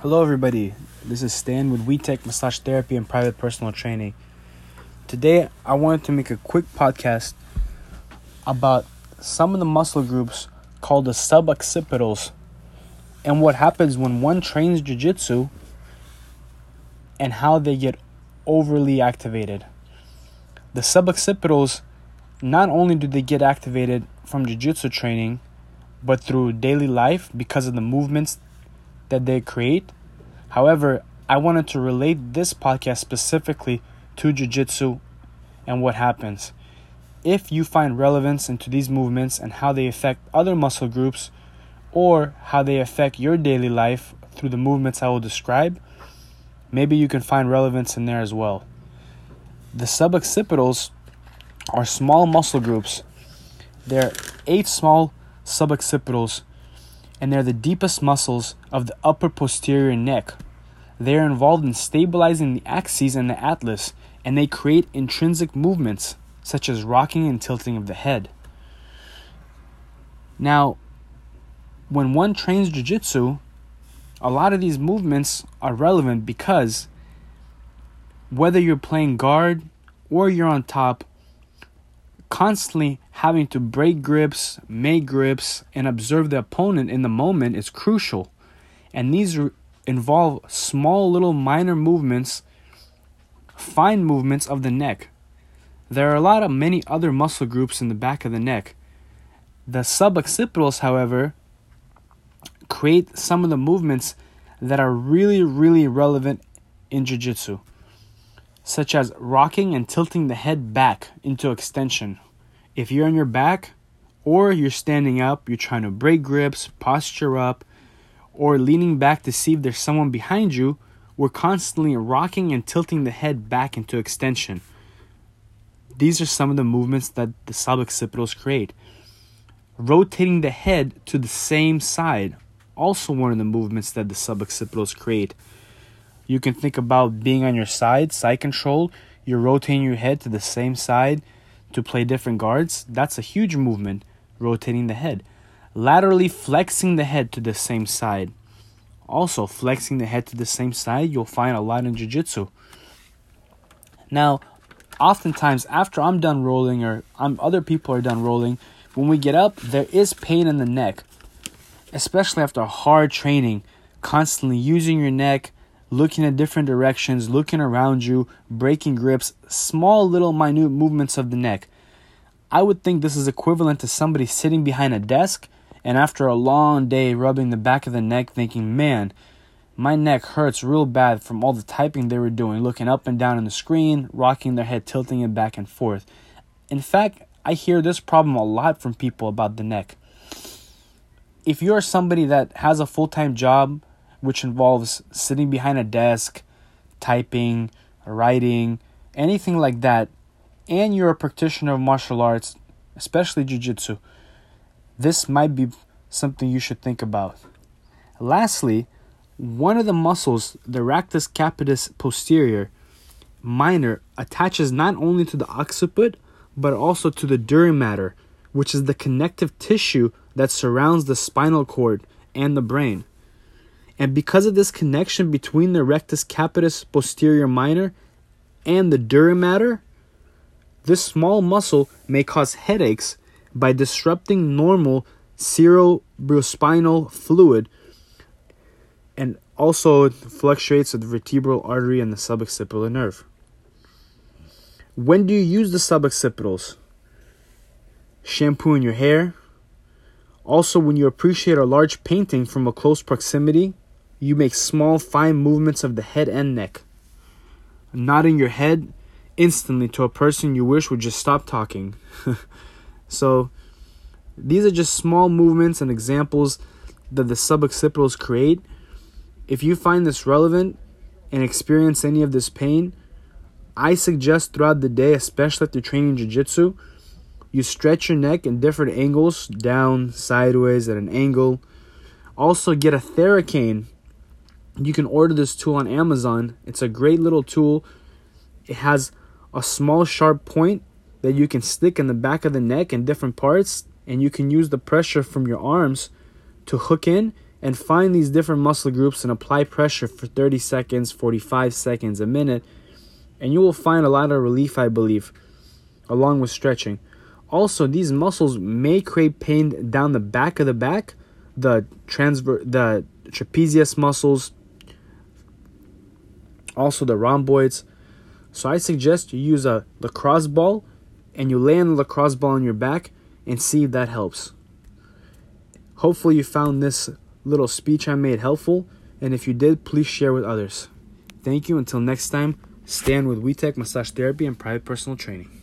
Hello, everybody. This is Stan with WeTech Massage Therapy and Private Personal Training. Today, I wanted to make a quick podcast about some of the muscle groups called the suboccipitals and what happens when one trains jiu-jitsu and how they get overly activated. The suboccipitals not only do they get activated from jiu-jitsu training but through daily life because of the movements that they create. However, I wanted to relate this podcast specifically to jiu-jitsu and what happens. If you find relevance into these movements and how they affect other muscle groups or how they affect your daily life through the movements I will describe, maybe you can find relevance in there as well. The suboccipitals are small muscle groups. There are eight small suboccipitals and they're the deepest muscles of the upper posterior neck. They are involved in stabilizing the axis and the atlas, and they create intrinsic movements such as rocking and tilting of the head. Now, when one trains jiu-jitsu, a lot of these movements are relevant because whether you're playing guard or you're on top, constantly having to break grips, make grips, and observe the opponent in the moment is crucial. And these involve small, little, minor movements, fine movements of the neck. There are a lot of many other muscle groups in the back of the neck. The suboccipitals, however, create some of the movements that are really, really relevant in jiu jitsu such as rocking and tilting the head back into extension. If you're on your back or you're standing up, you're trying to break grips, posture up, or leaning back to see if there's someone behind you, we're constantly rocking and tilting the head back into extension. These are some of the movements that the suboccipitals create. Rotating the head to the same side, also one of the movements that the suboccipitals create. You can think about being on your side, side control. You're rotating your head to the same side to play different guards. That's a huge movement, rotating the head. Laterally flexing the head to the same side. Also, flexing the head to the same side, you'll find a lot in jiu jitsu. Now, oftentimes after I'm done rolling or I'm, other people are done rolling, when we get up, there is pain in the neck, especially after hard training, constantly using your neck, looking at different directions, looking around you, breaking grips, small little minute movements of the neck. I would think this is equivalent to somebody sitting behind a desk and after a long day rubbing the back of the neck thinking, man, my neck hurts real bad from all the typing they were doing, looking up and down on the screen, rocking their head, tilting it back and forth. In fact, I hear this problem a lot from people about the neck. If you're somebody that has a full time job, which involves sitting behind a desk, typing, writing, anything like that, and you're a practitioner of martial arts, especially jiu jitsu, this might be something you should think about. Lastly, one of the muscles, the rectus capitis posterior, minor, attaches not only to the occiput but also to the dura mater, which is the connective tissue that surrounds the spinal cord and the brain. And because of this connection between the rectus capitis posterior minor and the dura mater, this small muscle may cause headaches by disrupting normal cerebrospinal fluid and also fluctuates with the vertebral artery and the suboccipital nerve. When do you use the suboccipitals? Shampooing your hair. Also, when you appreciate a large painting from a close proximity, you make small, fine movements of the head and neck. Nodding your head instantly to a person you wish would just stop talking. so, these are just small movements and examples that the suboccipitals create. If you find this relevant and experience any of this pain, I suggest throughout the day, especially if you're training jiu-jitsu, you stretch your neck in different angles, down, sideways, at an angle. Also, get a Theracane you can order this tool on Amazon. It's a great little tool. It has a small sharp point that you can stick in the back of the neck and different parts, and you can use the pressure from your arms to hook in and find these different muscle groups and apply pressure for 30 seconds, 45 seconds, a minute, and you will find a lot of relief, I believe, along with stretching. Also, these muscles may create pain down the back of the back, the transver the trapezius muscles, also the rhomboids. So I suggest you use a lacrosse ball and you lay on the lacrosse ball on your back and see if that helps. Hopefully you found this little speech I made helpful, and if you did, please share with others. Thank you. Until next time, Stan with WeTech Massage Therapy and Private Personal Training.